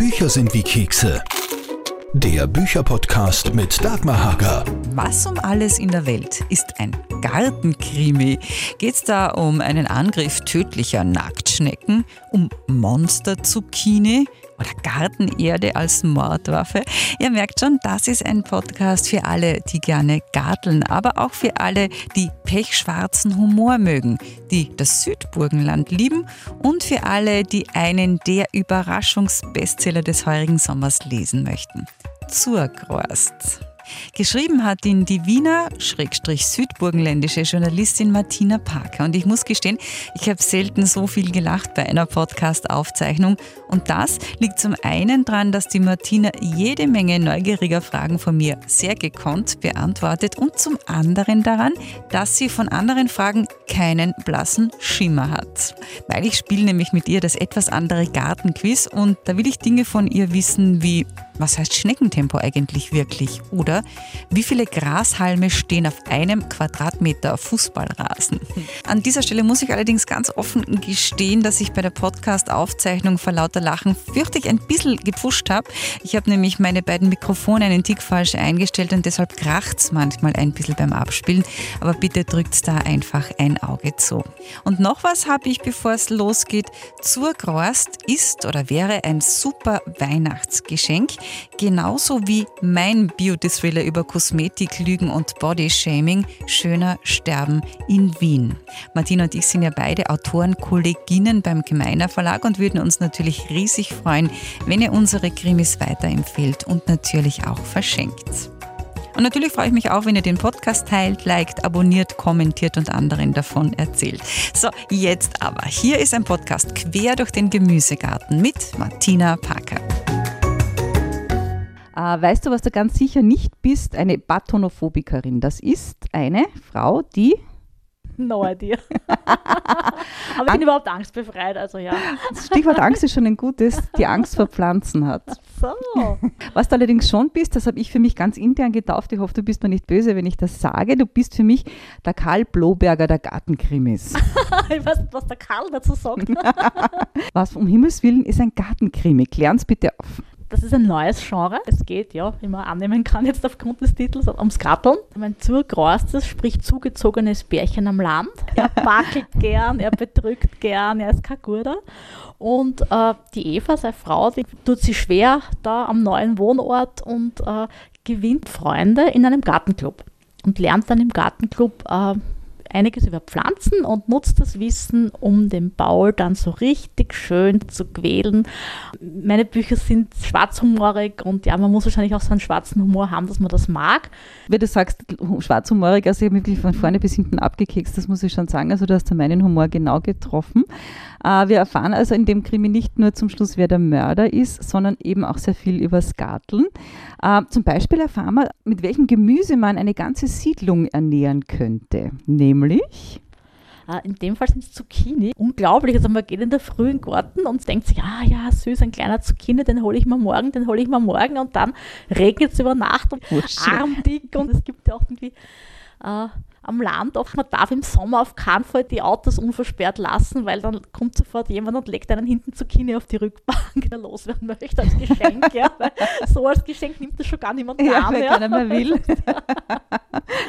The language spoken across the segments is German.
Bücher sind wie Kekse. Der Bücherpodcast mit Dagmar Hager. Was um alles in der Welt ist ein Gartenkrimi? Geht es da um einen Angriff tödlicher Nacktschnecken, um Monster-Zucchini oder Gartenerde als Mordwaffe? Ihr merkt schon, das ist ein Podcast für alle, die gerne garteln, aber auch für alle, die pechschwarzen Humor mögen, die das Südburgenland lieben und für alle, die einen der Überraschungsbestseller des heurigen Sommers lesen möchten. Zurgrost. Geschrieben hat ihn die Wiener, Schrägstrich südburgenländische Journalistin Martina Parker. Und ich muss gestehen, ich habe selten so viel gelacht bei einer Podcast-Aufzeichnung. Und das liegt zum einen daran, dass die Martina jede Menge neugieriger Fragen von mir sehr gekonnt beantwortet und zum anderen daran, dass sie von anderen Fragen keinen blassen Schimmer hat. Weil ich spiele nämlich mit ihr das etwas andere Gartenquiz und da will ich Dinge von ihr wissen wie was heißt Schneckentempo eigentlich wirklich? Oder wie viele Grashalme stehen auf einem Quadratmeter Fußballrasen? An dieser Stelle muss ich allerdings ganz offen gestehen, dass ich bei der Podcast-Aufzeichnung vor lauter Lachen fürchte ich ein bisschen gepfuscht habe. Ich habe nämlich meine beiden Mikrofone einen Tick falsch eingestellt und deshalb kracht es manchmal ein bisschen beim Abspielen. Aber bitte drückt da einfach ein Auge zu. Und noch was habe ich, bevor es losgeht. Zur Grost ist oder wäre ein super Weihnachtsgeschenk. Genauso wie mein Beauty-Thriller über Kosmetik, Lügen und Bodyshaming, Schöner Sterben in Wien. Martina und ich sind ja beide Autorenkolleginnen beim Gemeiner Verlag und würden uns natürlich riesig freuen, wenn ihr unsere Krimis weiterempfehlt und natürlich auch verschenkt. Und natürlich freue ich mich auch, wenn ihr den Podcast teilt, liked, abonniert, kommentiert und anderen davon erzählt. So, jetzt aber. Hier ist ein Podcast quer durch den Gemüsegarten mit Martina Parker. Äh, weißt du, was du ganz sicher nicht bist? Eine Bathonophobikerin. Das ist eine Frau, die No idea. Aber ich bin überhaupt angstbefreit, also ja. Stichwort Angst ist schon ein gutes, die Angst vor Pflanzen hat. So. Was du allerdings schon bist, das habe ich für mich ganz intern getauft, ich hoffe, du bist mir nicht böse, wenn ich das sage, du bist für mich der Karl Bloberger der Gartenkrimis. ich weiß nicht, was der Karl dazu sagt. was um Himmels Willen ist ein Gartenkrimi? Klär uns bitte auf. Das ist ein neues Genre. Es geht, ja, wie man annehmen kann jetzt aufgrund des Titels, ums Garteln. Mein Zurgrorstes, sprich zugezogenes Bärchen am Land. Er wackelt gern, er bedrückt gern, er ist kein Guter. Und äh, die Eva, seine Frau, die tut sich schwer da am neuen Wohnort und äh, gewinnt Freunde in einem Gartenclub und lernt dann im Gartenclub äh, einiges über Pflanzen und nutzt das Wissen, um den Baul dann so richtig schön zu quälen. Meine Bücher sind schwarzhumorig und ja, man muss wahrscheinlich auch so einen schwarzen Humor haben, dass man das mag. Wie du sagst, schwarzhumorig, also ich habe mich von vorne bis hinten abgekekst, das muss ich schon sagen. Also du hast meinen Humor genau getroffen. Äh, wir erfahren also in dem Krimi nicht nur zum Schluss, wer der Mörder ist, sondern eben auch sehr viel über Garteln. Äh, zum Beispiel erfahren wir, mit welchem Gemüse man eine ganze Siedlung ernähren könnte. Nämlich äh, in dem Fall sind es Zucchini. Unglaublich. Also man geht in der Früh in den Garten und denkt sich, ah ja, süß, ein kleiner Zucchini, den hole ich mir morgen, den hole ich mir morgen und dann regnet es über Nacht und oh, armdick und es gibt ja auch irgendwie äh, am Land oft, man darf im Sommer auf keinen Fall die Autos unversperrt lassen, weil dann kommt sofort jemand und legt einen hinten Zucchini auf die Rückbank, der loswerden möchte als Geschenk. ja, so als Geschenk nimmt das schon gar niemand ja, an. Ja, keiner mehr will.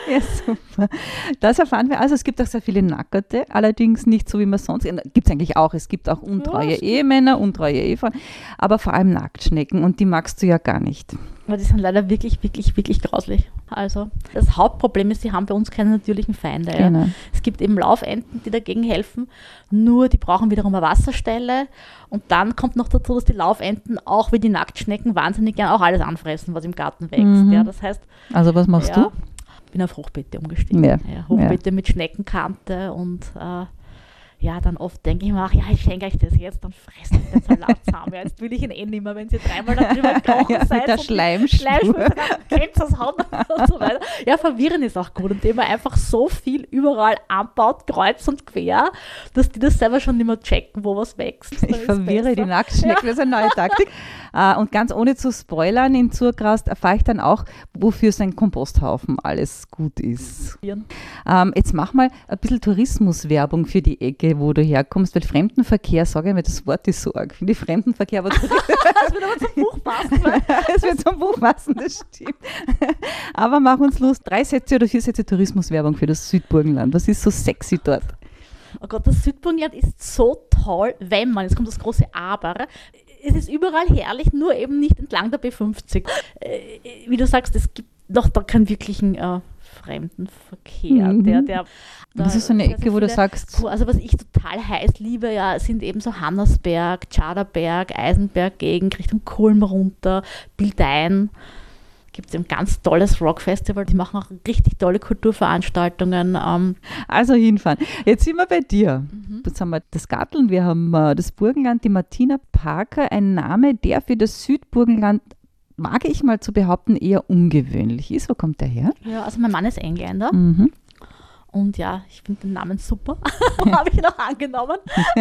ja, super. Das erfahren wir also. Es gibt auch sehr viele Nackerte, allerdings nicht so, wie man sonst. Gibt es eigentlich auch. Es gibt auch untreue ja, Ehemänner, untreue Ehefrauen, aber vor allem Nacktschnecken und die magst du ja gar nicht. Aber die sind leider wirklich, wirklich, wirklich grauslich. Also das Hauptproblem ist, sie haben bei uns keine natürlichen Feinde. Ja. Genau. Es gibt eben Laufenten, die dagegen helfen, nur die brauchen wiederum eine Wasserstelle. Und dann kommt noch dazu, dass die Laufenten auch wie die Nacktschnecken wahnsinnig gern auch alles anfressen, was im Garten wächst. Mhm. Ja, das heißt, also was machst ja, du? Ich bin auf Hochbeete umgestiegen. Ja. Ja, Hochbeete mit Schneckenkante und äh, ja, dann oft denke ich mir, ach ja, ich schenke euch das jetzt, dann fressen ich den Salat zusammen. Ja, jetzt will ich ihn eh nicht mehr, wenn sie dreimal darüber kochen ja, seid. Mit der Schleimspur. Kennt das Haut und so weiter. Ja, verwirren ist auch gut, indem man einfach so viel überall anbaut, kreuz und quer, dass die das selber schon nicht mehr checken, wo was wächst. Ich verwirre die Nacktschnecken, das ist eine neue Taktik. Uh, und ganz ohne zu spoilern, in Zurgrast erfahre ich dann auch, wofür sein Komposthaufen alles gut ist. Ähm, jetzt mach mal ein bisschen Tourismuswerbung für die Ecke wo du herkommst, weil Fremdenverkehr, sage ich mal, das Wort ist so arg. Finde ich Fremdenverkehr, aber das wird aber zum Buch passen. Es wird zum Buch passen, das stimmt. aber mach uns los. Drei Sätze oder vier Sätze Tourismuswerbung für das Südburgenland. Was ist so sexy dort? Oh Gott, das Südburgenland ist so toll, wenn man, jetzt kommt das große Aber, es ist überall herrlich, nur eben nicht entlang der B50. Äh, wie du sagst, es gibt noch da keinen wirklichen äh, Fremdenverkehr. Mhm. Der, der, das ist so eine Ecke, wo du sagst. Also was ich total heiß liebe, ja, sind eben so Hannersberg, Tschaderberg, Eisenberg-Gegend, Richtung Kulm runter, Bildein gibt es ein ganz tolles Rockfestival. Die machen auch richtig tolle Kulturveranstaltungen. Ähm. Also hinfahren. Jetzt sind wir bei dir. Mhm. Jetzt haben wir das Garteln, wir haben äh, das Burgenland, die Martina Parker, ein Name, der für das Südburgenland mag ich mal zu behaupten, eher ungewöhnlich ist. Wo kommt der her? Ja, also mein Mann ist Engländer. Mhm. Und ja, ich finde den Namen super. Habe ich noch angenommen.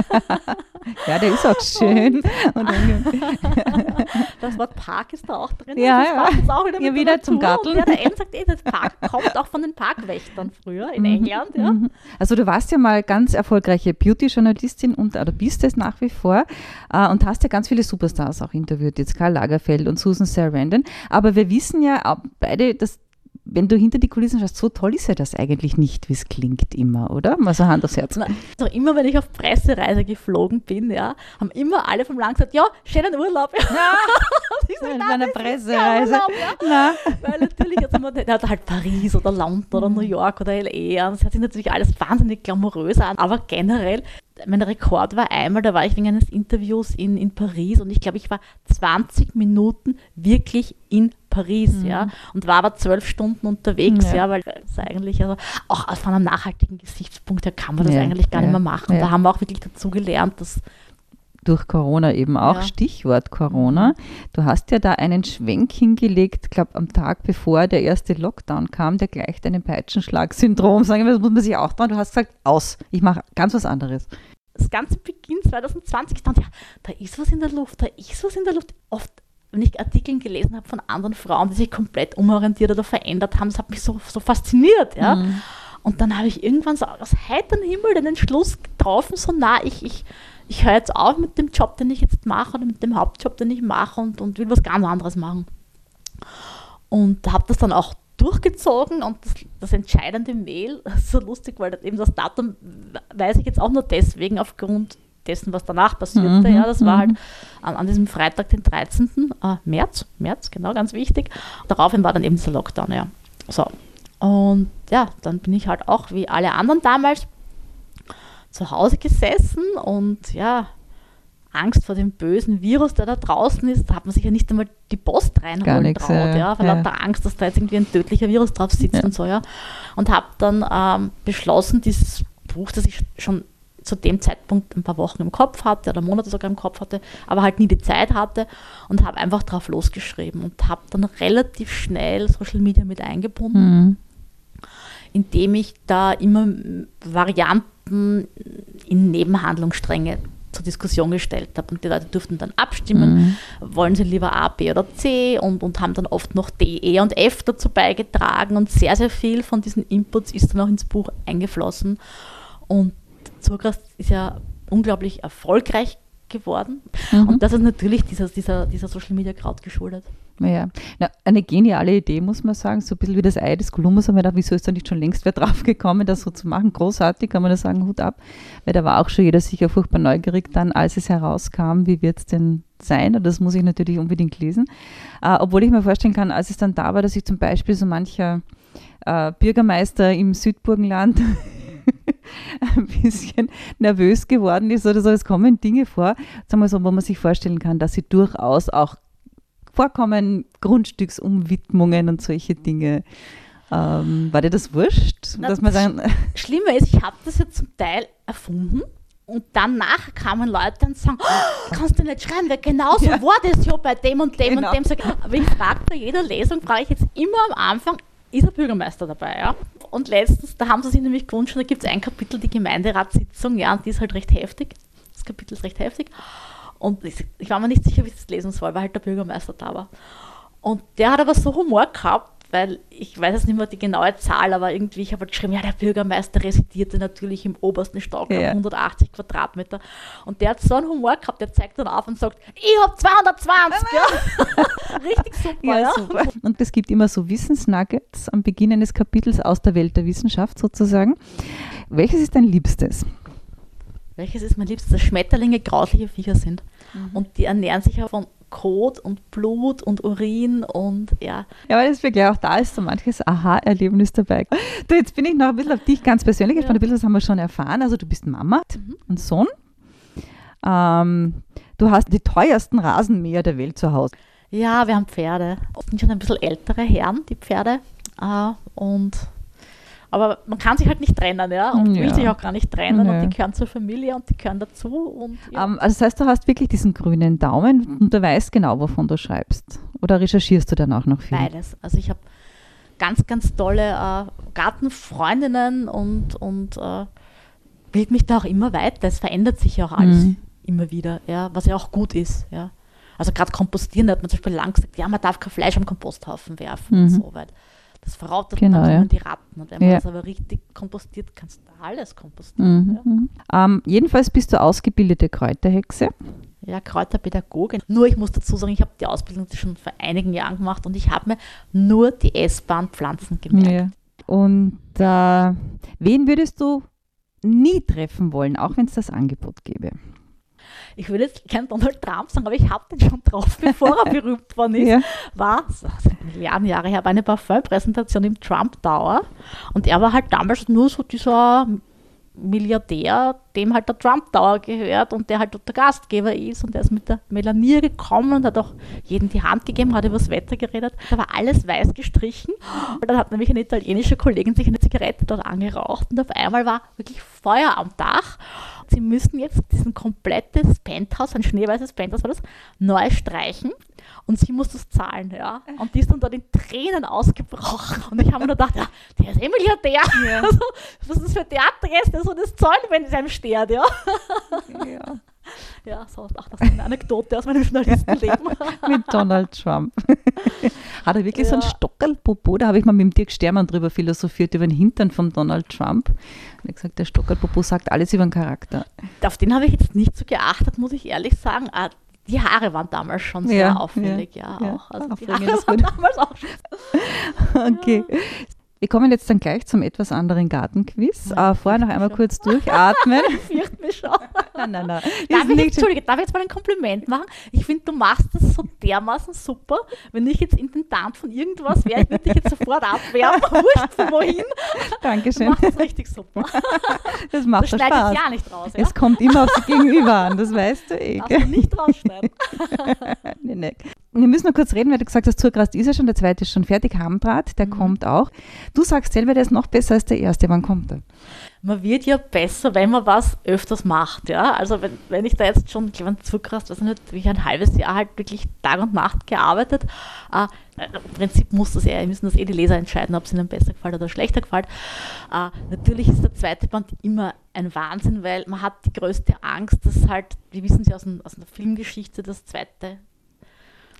ja, der ist auch schön. das Wort Park ist da auch drin. Ja, ja. Auch wieder, ja, wieder zum Garteln. Ja, der M sagt eh, das Park kommt auch von den Parkwächtern früher in mhm. England. Ja. Mhm. Also du warst ja mal ganz erfolgreiche Beauty-Journalistin und oder bist es nach wie vor äh, und hast ja ganz viele Superstars auch interviewt, jetzt Karl Lagerfeld und Susan Sarandon. Aber wir wissen ja beide, dass wenn du hinter die Kulissen schaust, so toll ist ja das eigentlich nicht, wie es klingt immer, oder? Mal so Hand aufs Herz. Na, also immer, wenn ich auf Pressereise geflogen bin, ja, haben immer alle vom Land gesagt, ja, schönen Urlaub. Ja. ich so, bei einer Pressereise. Urlaub, ja. Weil natürlich, also man, der hat halt Paris oder London oder New York oder L.A. Das hört sich natürlich alles wahnsinnig glamourös an, aber generell mein Rekord war einmal, da war ich wegen eines Interviews in, in Paris und ich glaube, ich war 20 Minuten wirklich in Paris, mhm. ja, und war aber zwölf Stunden unterwegs, ja, ja weil es eigentlich, also auch von einem nachhaltigen Gesichtspunkt her kann man das ja, eigentlich gar ja, nicht mehr machen. Da haben wir auch wirklich dazu gelernt, dass durch Corona eben auch, ja. Stichwort Corona. Du hast ja da einen Schwenk hingelegt, glaube am Tag bevor der erste Lockdown kam, der gleicht einem Peitschenschlag-Syndrom. Sagen wir, das muss man sich auch dran. Du hast gesagt, aus, ich mache ganz was anderes. Das ganze Beginn 2020, dann, ja, da ist was in der Luft, da ist was in der Luft. Oft wenn ich Artikel gelesen habe von anderen Frauen, die sich komplett umorientiert oder verändert haben, das hat mich so, so fasziniert. Ja? Mhm. Und dann habe ich irgendwann so aus heiterem Himmel den Entschluss getroffen, so na, ich, ich, ich höre jetzt auf mit dem Job, den ich jetzt mache oder mit dem Hauptjob, den ich mache und, und will was ganz anderes machen. Und habe das dann auch durchgezogen und das, das, entscheidende Mail, so lustig, weil das eben das Datum weiß ich jetzt auch nur deswegen aufgrund dessen, was danach passierte. Mhm, ja, das war halt mhm. an, an, diesem Freitag, den 13. Äh, März, März, genau, ganz wichtig. Daraufhin war dann eben dieser Lockdown, ja. So. Und ja, dann bin ich halt auch wie alle anderen damals zu Hause gesessen und ja, Angst vor dem bösen Virus, der da draußen ist, da hat man sich ja nicht einmal die Post reinholen nix, traut, ja, ja, weil ja. lauter Angst, dass da jetzt irgendwie ein tödlicher Virus drauf sitzt ja. und so, ja. Und habe dann ähm, beschlossen, dieses Buch, das ich schon zu dem Zeitpunkt ein paar Wochen im Kopf hatte oder Monate sogar im Kopf hatte, aber halt nie die Zeit hatte und habe einfach drauf losgeschrieben und habe dann relativ schnell Social Media mit eingebunden, mhm. indem ich da immer Varianten in Nebenhandlungsstränge zur Diskussion gestellt habe. Und die Leute durften dann abstimmen, mhm. wollen sie lieber A, B oder C und, und haben dann oft noch D, E und F dazu beigetragen. Und sehr, sehr viel von diesen Inputs ist dann auch ins Buch eingeflossen. Und Zurgrast ist ja unglaublich erfolgreich geworden. Mhm. Und das ist natürlich dieser, dieser, dieser Social Media Crowd geschuldet. Ja, Na, eine geniale Idee, muss man sagen. So ein bisschen wie das Ei des Kolumbus. Haben wir gedacht, wieso ist da nicht schon längst wer drauf gekommen, das so zu machen? Großartig, kann man da sagen, Hut ab. Weil da war auch schon jeder sicher furchtbar neugierig dann, als es herauskam, wie wird es denn sein? Und das muss ich natürlich unbedingt lesen. Äh, obwohl ich mir vorstellen kann, als es dann da war, dass ich zum Beispiel so mancher äh, Bürgermeister im Südburgenland ein bisschen nervös geworden ist oder so. Es kommen Dinge vor, sagen wir so, wo man sich vorstellen kann, dass sie durchaus auch vorkommen, Grundstücksumwidmungen und solche Dinge. Ähm, war dir das wurscht? Na, dass man sagen, Schlimmer ist, ich habe das ja zum Teil erfunden und dann nachher kamen Leute und sagen, oh, kannst du nicht schreiben, weil genauso ja. war das ja bei dem und dem genau. und dem. Aber ich frage bei jeder Lesung, frage ich jetzt immer am Anfang, ist der Bürgermeister dabei, ja? Und letztens, da haben sie sich nämlich gewünscht, da gibt es ein Kapitel, die Gemeinderatssitzung, ja, und die ist halt recht heftig. Das Kapitel ist recht heftig. Und ich, war mir nicht sicher, wie ich das lesen soll, weil halt der Bürgermeister da war. Und der hat aber so Humor gehabt, weil ich weiß jetzt nicht mehr die genaue Zahl, aber irgendwie, ich habe halt geschrieben, ja, der Bürgermeister residierte natürlich im obersten Stock Ja. auf 180 Quadratmeter. Und der hat so einen Humor gehabt, der zeigt dann auf und sagt, ich habe 220, ja. Richtig super, ja. super. Und es gibt immer so Wissensnuggets am Beginn eines Kapitels aus der Welt der Wissenschaft sozusagen. Welches ist dein Liebstes? Welches ist mein liebstes? Dass Schmetterlinge grausliche Viecher sind. Und die ernähren sich ja von Kot und Blut und Urin und ja. Ja, weil das wirklich auch da ist so manches Aha-Erlebnis dabei. Du, jetzt bin ich noch ein bisschen auf dich ganz persönlich gespannt. Ein bisschen was haben wir schon erfahren. Also du bist Mama und Sohn. Ähm, du hast die teuersten Rasenmäher der Welt zu Hause. Ja, wir haben Pferde. Das sind schon ein bisschen ältere Herren, die Pferde. Äh, und aber man kann sich halt nicht trennen, ja. Und Ja. will sich auch gar nicht trennen. Ja. Und die gehören zur Familie und die gehören dazu. Und ja. Ähm, also das heißt, du hast wirklich diesen grünen Daumen und du weißt genau, wovon du schreibst. Oder recherchierst du dann auch noch viel? Beides. Also ich habe ganz, ganz tolle äh, Gartenfreundinnen und, und äh, bild mich da auch immer weiter. Es verändert sich ja auch alles Mhm. immer wieder, ja, was ja auch gut ist. Ja. Also gerade kompostieren da hat man zum Beispiel lang gesagt, ja, man darf kein Fleisch am Komposthaufen werfen und Mhm. so, weil das verrautet Genau, dann ja. die Ratten. Und wenn man Ja. das aber richtig kompostiert, kannst du alles kompostieren. Mhm. Ja. mhm. Ähm, jedenfalls bist du ausgebildete Kräuterhexe. Ja, Kräuterpädagogin. Nur ich muss dazu sagen, ich habe die Ausbildung schon vor einigen Jahren gemacht und ich habe mir nur die essbaren Pflanzen gemerkt. Und äh, wen würdest du nie treffen wollen, auch wenn es das Angebot gäbe? Ich will jetzt keinen Donald Trump sagen, aber ich habe den schon drauf, bevor er berühmt worden ist. Ja. War, das sind Milliarden Jahre her, war eine Parfum-Präsentation im Trump Tower und er war halt damals nur so dieser Milliardär, dem halt der Trump Tower gehört und der halt der Gastgeber ist und der ist mit der Melanie gekommen und hat auch jedem die Hand gegeben, hat über das Wetter geredet. Da war alles weiß gestrichen und dann hat nämlich eine italienische Kollegin sich eine Zigarette dort angeraucht und auf einmal war wirklich Feuer am Dach. Sie müssen jetzt diesen komplettes Penthouse, ein schneeweißes Penthouse war das, neu streichen und sie muss das zahlen, ja. Und die ist dann dort in Tränen ausgebrochen. Und ich habe mir nur gedacht, ja, der ist eh Milliardär. Also, was ist für Theater jetzt, der so das zahlen, wenn es einem stört, ja. Ja. Ja, so, ach, das ist eine Anekdote aus meinem Journalistenleben. Mit Donald Trump. Hat er wirklich so ein Ja. Stockerlpopo? Da habe ich mal mit dem Dirk Stermann drüber philosophiert, über den Hintern von Donald Trump. Und er gesagt, der Stockerlpopo sagt alles über den Charakter. Auf den habe ich jetzt nicht so geachtet, muss ich ehrlich sagen. Die Haare waren damals schon sehr Ja, auffällig, ja, ja, auch. Also die Haare waren damals auch schon. Okay. Wir kommen jetzt dann gleich zum etwas anderen Gartenquiz. Äh, vorher noch einmal kurz durchatmen. Ich fürchte mich schon. nein, nein, nein. Darf ich, jetzt, Entschuldige, darf ich jetzt mal ein Kompliment machen? Ich finde, du machst das so dermaßen super. Wenn ich jetzt Intendant von irgendwas wäre, ich würde dich jetzt sofort abwerben, wurscht von wohin. Du Dankeschön. machst das richtig super. Das Das macht ich Spaß. ja nicht raus. Ja? Es kommt immer aufs Gegenüber an, das weißt du eh. Darfst du nicht rausschneiden. nee, nee. Wir müssen noch kurz reden, weil du gesagt hast, Zurgrast ist ja schon, der zweite ist schon fertig, Hamdraht, der kommt auch. Du sagst selber, der ist noch besser als der erste. Wann kommt er? Man wird ja besser, wenn man was öfters macht. Ja? Also wenn, wenn ich da jetzt schon, ich glaube, ein Zugrast, weiß nicht, wie ich ein halbes Jahr halt wirklich Tag und Nacht gearbeitet. Äh, Im Prinzip muss das ja, müssen das eh die Leser entscheiden, ob es ihnen besser gefällt oder schlechter gefällt. Äh, natürlich ist der zweite Band immer ein Wahnsinn, weil man hat die größte Angst, dass halt, wir wissen ja aus, aus der Filmgeschichte, das zweite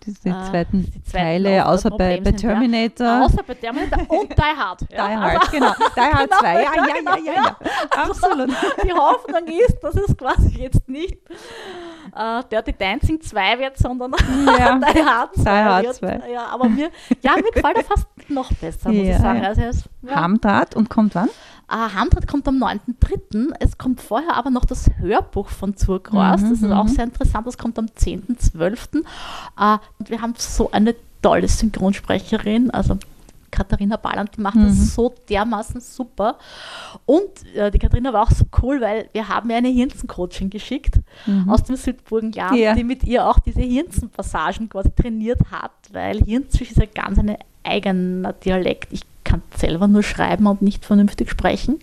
Die, die Ah, zweiten die zweiten Teile, außer bei, bei sind, ja. Terminator. Außer bei Terminator und Die Hard. Die Hard, genau. Die Hard 2, ja, ja, ja, ja, ja. Absolut. Die Hoffnung ist, dass es quasi jetzt nicht äh, Dirty Dancing 2 wird, sondern Ja. Die Hard 2 Die Hard wird. 2. Ja, aber mir, ja, mir gefällt er fast noch besser, muss Ja, ich sagen. ja. Also, ja. Hamdraht und kommt wann? Äh, Hamdraht kommt am 9.3. Es kommt vorher aber noch das Hörbuch von Zurgrost. Mhm, das ist auch mhm. sehr interessant. Das kommt am 10.12. Äh, und wir haben so eine tolle Synchronsprecherin, also Katharina Balland, die macht Mhm. das so dermaßen super. Und äh, die Katharina war auch so cool, weil wir haben ihr eine Hirnsen-Coaching geschickt aus dem Südburgenland, Mhm. Ja. die mit ihr auch diese Hirnsen-Passagen quasi trainiert hat, weil Hirnzwisch ist ja ganz ein eigener Dialekt. Ich kann selber nur schreiben und nicht vernünftig sprechen.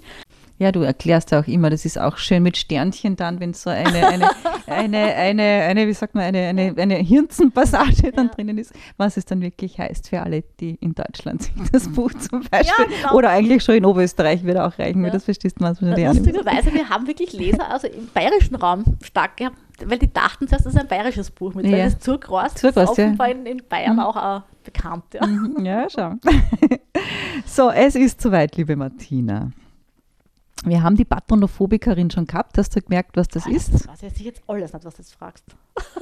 Ja, du erklärst ja auch immer, das ist auch schön mit Sternchen dann, wenn so eine, eine, eine, eine, eine, wie sagt man, eine, eine, eine Hirnzenpassage dann Ja. drinnen ist, was es dann wirklich heißt für alle, die in Deutschland sich das Buch zum Beispiel, genau. oder eigentlich schon in Oberösterreich würde auch reichen, weil Ja. das verstehst du manchmal ja nicht. Lustigerweise, wir haben wirklich Leser also im bayerischen Raum stark gehabt, weil die dachten zuerst, das ist ein bayerisches Buch mit, Ja. weil das Zurgrost Zurgrost, ist ja. offenbar in, in Bayern Mhm. auch ein bekannt. Ja. Mhm, Ja, schau. so, es ist soweit, liebe Martina. Wir haben die Patronophobikerin schon gehabt. Hast du gemerkt, was das Das ist? weiß ich jetzt alles nicht, was du jetzt fragst.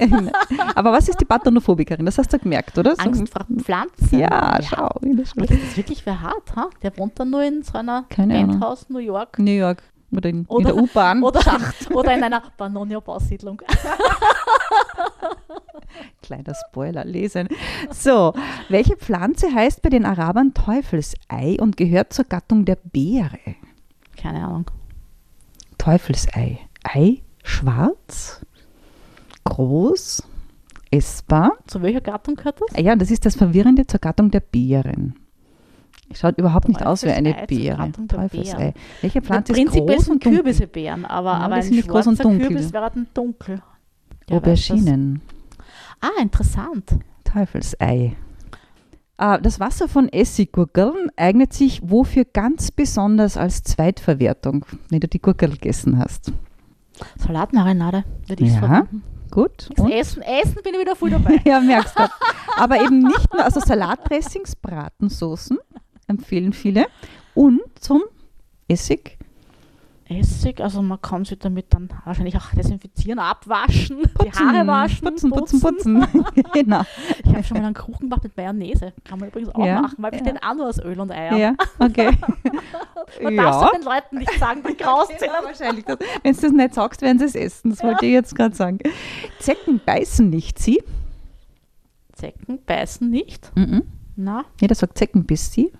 Aber was ist die Patronophobikerin? Das hast du gemerkt, oder? Angst vor Pflanzen. Ja, schau. wie das das ist wirklich wer hart, ha? Der wohnt dann nur in so einer Keine Ahnung. Penthouse New York New York oder in, in Oder- der U-Bahn. oder, oder in einer Banonio-Bausiedlung. Kleiner Spoiler lesen. So, welche Pflanze heißt bei den Arabern Teufelsei und gehört zur Gattung der Beere? Keine Ahnung. Teufelsei. Ei schwarz, groß, essbar. Zu welcher Gattung gehört das? Ja, das ist das Verwirrende zur Gattung der Beeren. Schaut überhaupt nicht aus wie eine Beere. Der Teufelsei. Beeren. Welche Pflanze ist groß sind und dunkel? Kürbisse Beeren, aber, Ja, aber ein sind nicht groß und dunkel. Kürbis wäre dann dunkel. Das? Auberginen. Ah, interessant. Teufelsei. Ah, Das Wasser von Essiggurkeln eignet sich wofür ganz besonders als Zweitverwertung, wenn du die Gurkel gegessen hast. Salatmarinade würde ich Ja. verwenden. Gut. Und? Essen, Essen bin ich wieder voll dabei. Ja, merkst du. Aber eben nicht nur, also Salatdressings, Bratensoßen empfehlen viele und zum Essig Essig, also man kann sich damit dann wahrscheinlich auch desinfizieren, abwaschen, die Haare waschen, putzen, putzen, putzen. genau. Ich habe schon mal einen Kuchen gemacht mit Mayonnaise. Kann man übrigens auch Ja, machen, weil ja. besteht auch nur aus Öl und Eier. Ja, okay. Man darf es den Leuten nicht sagen, die graus sind. Ja, wahrscheinlich. Das, wenn du das nicht sagst, werden sie es essen. Das wollte ich jetzt gerade sagen. Zecken beißen nicht, sie? Zecken beißen nicht. Mhm. Na, Jeder sagt Zeckenbiss, sie?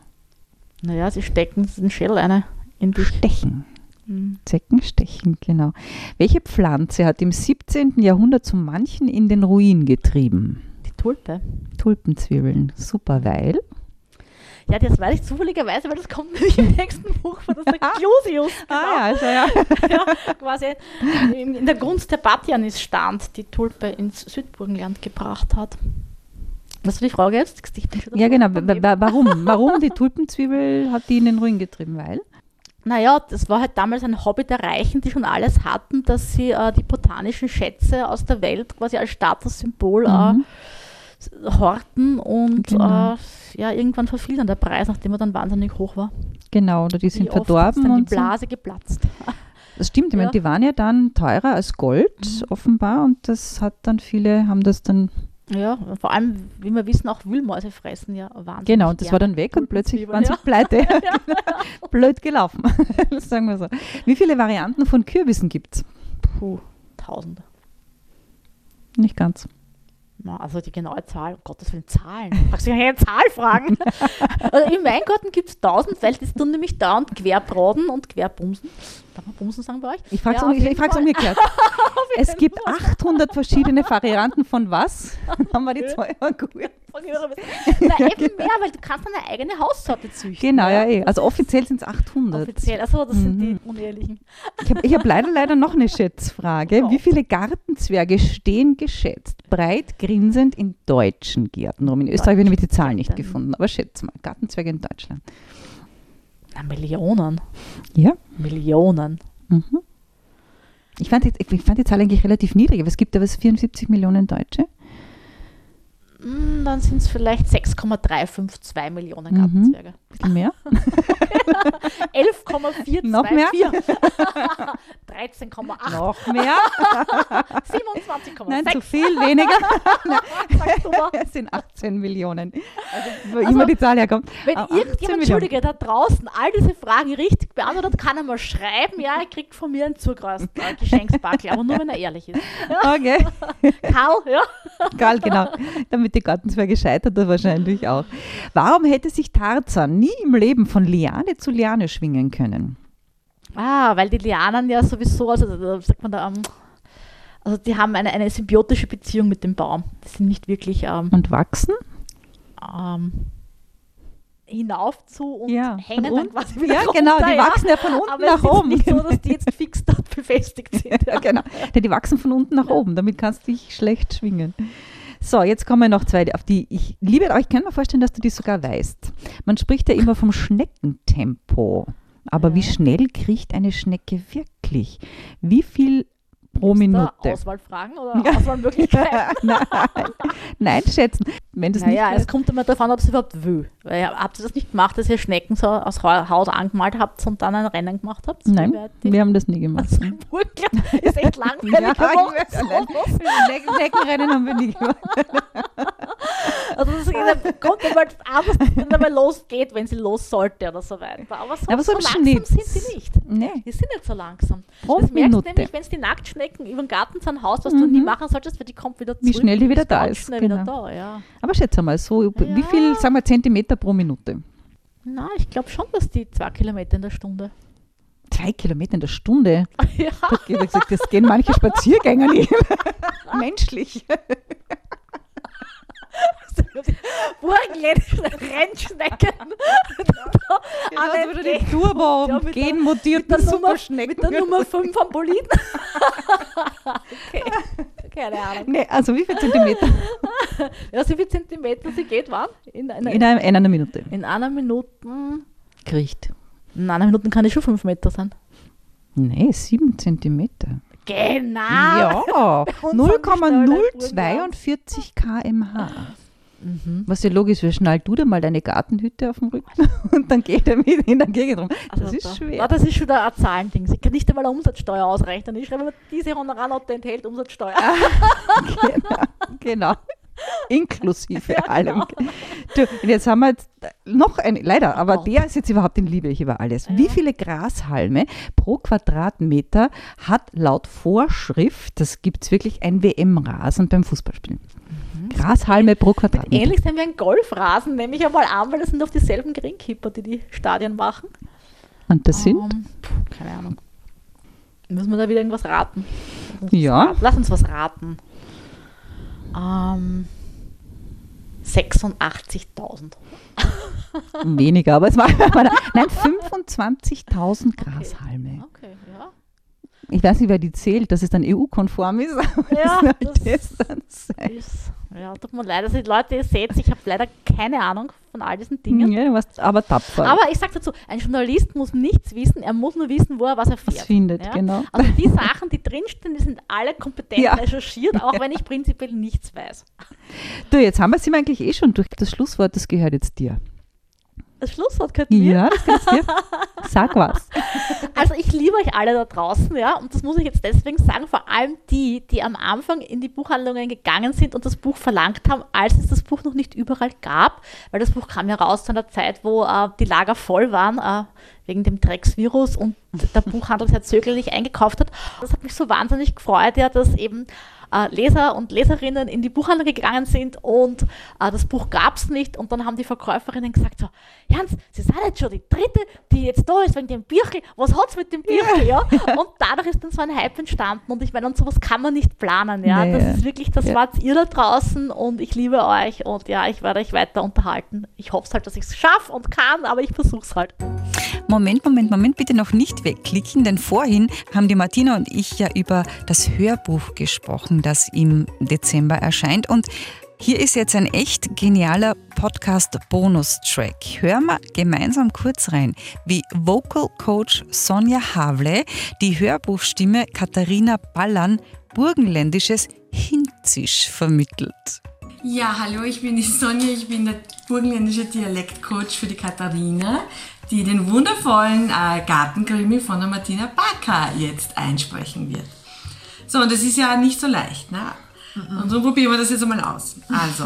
Naja, sie stecken den Schädel eine in dich. Stechen. Hm. Zecken stechen, genau. Welche Pflanze hat im 17. Jahrhundert zu manchen in den Ruin getrieben? Die Tulpe. Tulpenzwiebeln. Super, weil? Ja, das weiß ich zufälligerweise, weil das kommt nämlich im nächsten Buch ist der Clusius. Genau. Ah, ja, schau ja. ja, quasi in, in der Gunst der Batjanis stand, die Tulpe ins Südburgenland gebracht hat. Was war die Frage jetzt? Ja, genau. Warum? Warum die Tulpenzwiebel hat die in den Ruin getrieben? Weil? Naja, das war halt damals ein Hobby der Reichen, die schon alles hatten, dass sie äh, die botanischen Schätze aus der Welt quasi als Statussymbol Mhm. äh, horten und Genau. äh, ja, irgendwann verfiel dann der Preis, nachdem er dann wahnsinnig hoch war. Genau, oder die sind Wie oft ist verdorben. dann die Und so. Blase geplatzt. Das stimmt, ich meine, Ja. die waren ja dann teurer als Gold, Mhm. offenbar, und das hat dann viele, haben das dann, Ja, vor allem, wie wir wissen, auch Wühlmäuse fressen ja wahnsinnig genau, und das war dann weg und plötzlich waren sie pleite. Blöd gelaufen, sagen wir so. Wie viele Varianten von Kürbissen gibt es? Puh, tausende. Nicht ganz. Na, also die genaue Zahl, um Gottes Willen, Zahlen. Fragst du mich eine Zahl fragen? also Im Weingarten gibt es tausend, weil das tun nämlich dauernd Querbroden und Querbumsen. Darf man Bumsen sagen bei euch? Ich frage es Ja, frag's Fall. umgekehrt. es gibt 800 verschiedene Varianten von was? Dann haben wir die zwei. Ja, gut. Na, eben mehr, weil du kannst eine eigene Haussorte züchten. Genau, ja, eh. Also offiziell sind es 800. Offiziell, also das sind Mhm. die Unehrlichen. Ich habe hab leider, leider noch eine Schätzfrage. Wie viele Gartenzwerge stehen geschätzt, breit grinsend in deutschen Gärten rum? In Österreich habe ich nämlich die Zahl nicht gefunden, aber schätz mal, Gartenzwerge in Deutschland. Na, Millionen. Ja. Millionen. Mhm. Ich fand, die, ich fand die Zahl eigentlich relativ niedrig, aber es gibt aber 74 Millionen Deutsche. Hm, dann sind es vielleicht 6,352 Millionen Mhm. Gartenzwerge. Ein bisschen mehr. 11,424. Noch mehr? 13,8. Noch mehr? 27,6. Nein, zu viel, weniger. Es sind 18 Millionen. Also, wo Also, immer die Zahl herkommt. Wenn Ah, 18 irgendjemand. Entschuldige, da draußen all diese Fragen richtig beantwortet, kann er mal schreiben, ja, er kriegt von mir ein zugereist äh, Geschenksbackel, aber nur wenn er ehrlich ist. Okay. Karl, ja. Egal, genau. Damit die Gartenzwerge scheitert er wahrscheinlich auch. Warum hätte sich Tarzan nie im Leben von Liane zu Liane schwingen können? Ah, weil die Lianen ja sowieso, also da sagt man da, ähm, also die haben eine, eine symbiotische Beziehung mit dem Baum. Die sind nicht wirklich ähm, Und wachsen? ähm, hinauf zu und Ja, hängen dann unten. quasi wieder Ja, runter, genau, die ja. wachsen ja von unten Aber nach es ist oben. nicht so, dass die jetzt fix dort befestigt sind. ja, genau. Denn die wachsen von unten nach Ja. oben, damit kannst du dich schlecht schwingen. So, jetzt kommen noch zwei, auf die ich liebe, aber ich kann mir vorstellen, dass du die sogar weißt. Man spricht ja immer vom Schneckentempo. Aber wie Ja. schnell kriecht eine Schnecke wirklich? Wie viel pro Da Minute. Auswahlfragen oder Auswahlmöglichkeiten? Nein, nein, schätzen. Wenn das Naja, nicht es kommt immer darauf an, ob sie überhaupt will. Weil, habt ihr das nicht gemacht, dass ihr Schnecken so aus Ha- Haus angemalt habt und dann ein Rennen gemacht habt? Nein, Wie wir haben das nie gemacht. Also, wirklich, ist echt langweilig Ja, nicht. Schneckenrennen haben wir nie gemacht. Also das ist- kommt immer anders, wenn einmal losgeht, wenn sie los sollte oder so weiter. Aber so, Aber so so langsam Schnitt. sind sie nicht. Nee. Die sind nicht so langsam. Pro das merkst du Minute. nämlich, wenn es die Nacktschnecken über den Garten zu einem Haus, was du nie machen solltest, weil die kommt wieder Wie zurück. schnell die wieder da ist, Schnell wieder genau. da, ja. Aber schätze mal, so wie Ja. viel, sagen wir, Zentimeter pro Minute? Na, ich glaube schon, dass die zwei Kilometer in der Stunde. Zwei Kilometer in der Stunde. ja. Da geht gesagt, das gehen manche Spaziergänger nicht. Menschlich. Burgenländische Rennschnecken. Also wieder die Turbo, Ja, Nummer- Superschnecken. Mit der Nummer 5 am Boliden. okay. Keine Ahnung. Nee, also wie viel Zentimeter? Ja, so viel Zentimeter sie geht, wann? In einer, In, einem, in einer Minute. in einer Minute. Kriegt. In einer Minute kann ich schon 5 Meter sein. Nee, sieben Zentimeter. Genau. Ja, uns haben die 0,042 kmh. Mhm. Was ja logisch wäre, schnall du dir mal deine Gartenhütte auf den Rücken und dann geht er mit in der Gegend rum. Das Also ist da- schwer. Ja, das ist schon ein Zahlending. Ich kann nicht einmal eine Umsatzsteuer ausrechnen. Ich schreibe immer, diese Honorarnote enthält Umsatzsteuer. genau, genau. Inklusive allem. Du, und jetzt haben wir jetzt noch ein, leider, aber der ist jetzt überhaupt in Liebe ich über alles. Wie viele Grashalme pro Quadratmeter hat laut Vorschrift, das gibt es wirklich, ein WM-Rasen beim Fußballspielen? Grashalme pro Quadratmeter. Ähnlich sind wir ein Golfrasen, nehme ich einmal an, weil das sind oft dieselben Greenkeeper, die die Stadien machen. Und das sind? Ähm, puh, keine Ahnung. Müssen wir da wieder irgendwas raten? Lass Ja. was raten. Lass uns was raten. Ähm, 86.000. Weniger, aber es war nein 25.000 Grashalme. Okay, ja. Ich weiß nicht, wer die zählt, dass es dann EU-konform ist. Aber Ja, das das- dann sein. Ist, ja, tut mir leid, also Leute, ihr seht, ich habe leider keine Ahnung von all diesen Dingen. Ja, du warst aber tapfer. Aber ich sage dazu, ein Journalist muss nichts wissen, er muss nur wissen, wo er was erfährt. was findet, ja? genau. Also die Sachen, die drinstehen, die sind alle kompetent Ja. recherchiert, auch wenn ich prinzipiell nichts weiß. Du, jetzt haben wir sie eigentlich eh schon durch. Das Schlusswort, das gehört jetzt dir. Das Schlusswort gehört mir. Ja, das dir. Sag was. Also ich liebe euch alle da draußen, ja, und das muss ich jetzt deswegen sagen, vor allem die, die am Anfang in die Buchhandlungen gegangen sind und das Buch verlangt haben, als es das Buch noch nicht überall gab, weil das Buch kam ja raus zu einer Zeit, wo äh, die Lager voll waren, äh, wegen dem Drecksvirus und der Buchhandel sehr zögerlich eingekauft hat. Das hat mich so wahnsinnig gefreut, ja, dass eben äh, Leser und Leserinnen in die Buchhandlung gegangen sind und äh, das Buch gab es nicht und dann haben die Verkäuferinnen gesagt so, Jans, Sie sind jetzt schon die dritte, die jetzt da ist wegen dem Birchel, was hat's mit dem Birchel, ja? Und dadurch ist dann so ein Hype entstanden und ich meine, und sowas kann man nicht planen, ja? Nee. Das ist wirklich, das Ja. wart ihr da draußen und ich liebe euch und ja, ich werde euch weiter unterhalten. Ich hoffe halt, dass ich es schaffe und kann, aber ich versuche es halt. Moment, Moment, Moment, bitte noch nicht wegklicken, denn vorhin haben die Martina und ich ja über das Hörbuch gesprochen, das im Dezember erscheint. Und hier ist jetzt ein echt genialer Podcast-Bonus-Track. Hören wir gemeinsam kurz rein, wie Vocal Coach Sonja Havle die Hörbuchstimme Katharina Ballern burgenländisches Hinzisch vermittelt. Ja, hallo, ich bin die Sonja, ich bin der burgenländische Dialektcoach für die Katharina, die den wundervollen äh, Gartenkrimi von der Martina Backer jetzt einsprechen wird. So, und das ist ja nicht so leicht, ne? Und so probieren wir das jetzt einmal aus. Also,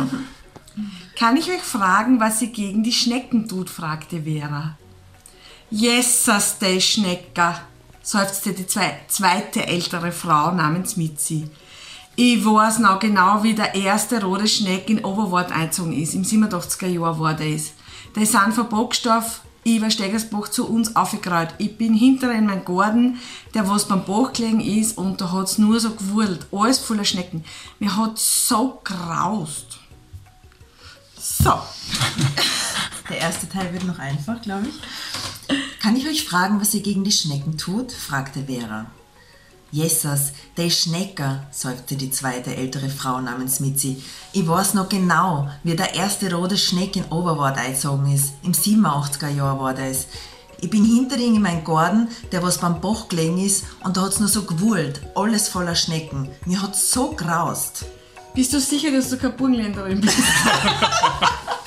kann ich euch fragen, was sie gegen die Schnecken tut, fragte Vera. Jessas, der Schnecker, seufzte die zwei, zweite ältere Frau namens Mitzi. Ich weiß noch genau, wie der erste rote Schneck in Oberwart eingezogen ist. Im 87er Jahr war das. Die sind von Bockstoff über Stegersbach zu uns aufgekreuzt. Ich bin hinterher in meinem Garten, der was beim Bach gelegen ist, und da hat's nur so gewurlt. Alles voller Schnecken. Mir hat so graust. So. Der erste Teil wird noch einfach, glaube ich. Kann ich euch fragen, was ihr gegen die Schnecken tut? fragte Vera. Jessas, der Schnecker, seufzte die zweite ältere Frau namens Mitzi. Ich weiß noch genau, wie der erste rote Schneck in Oberwart eingezogen ist. Im 87er Jahr war das. Ich bin hinter ihm in meinem Garten, der was beim Bach gelegen ist, und da hat's nur so gewuselt, alles voller Schnecken. Mir hat's so graust. Bist du sicher, dass du keine Burgenländerin bist?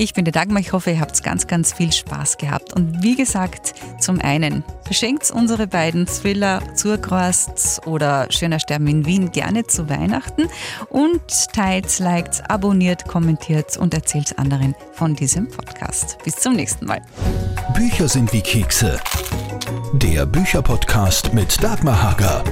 Ich bin die Dagmar, ich hoffe, ihr habt ganz, ganz viel Spaß gehabt. Und wie gesagt, zum einen verschenkt unsere beiden Thriller Zurkrost oder Schöner Sterben in Wien gerne zu Weihnachten und teilt, liked, abonniert, kommentiert und erzählt anderen von diesem Podcast. Bis zum nächsten Mal. Bücher sind wie Kekse. Der Bücherpodcast mit Dagmar Hager.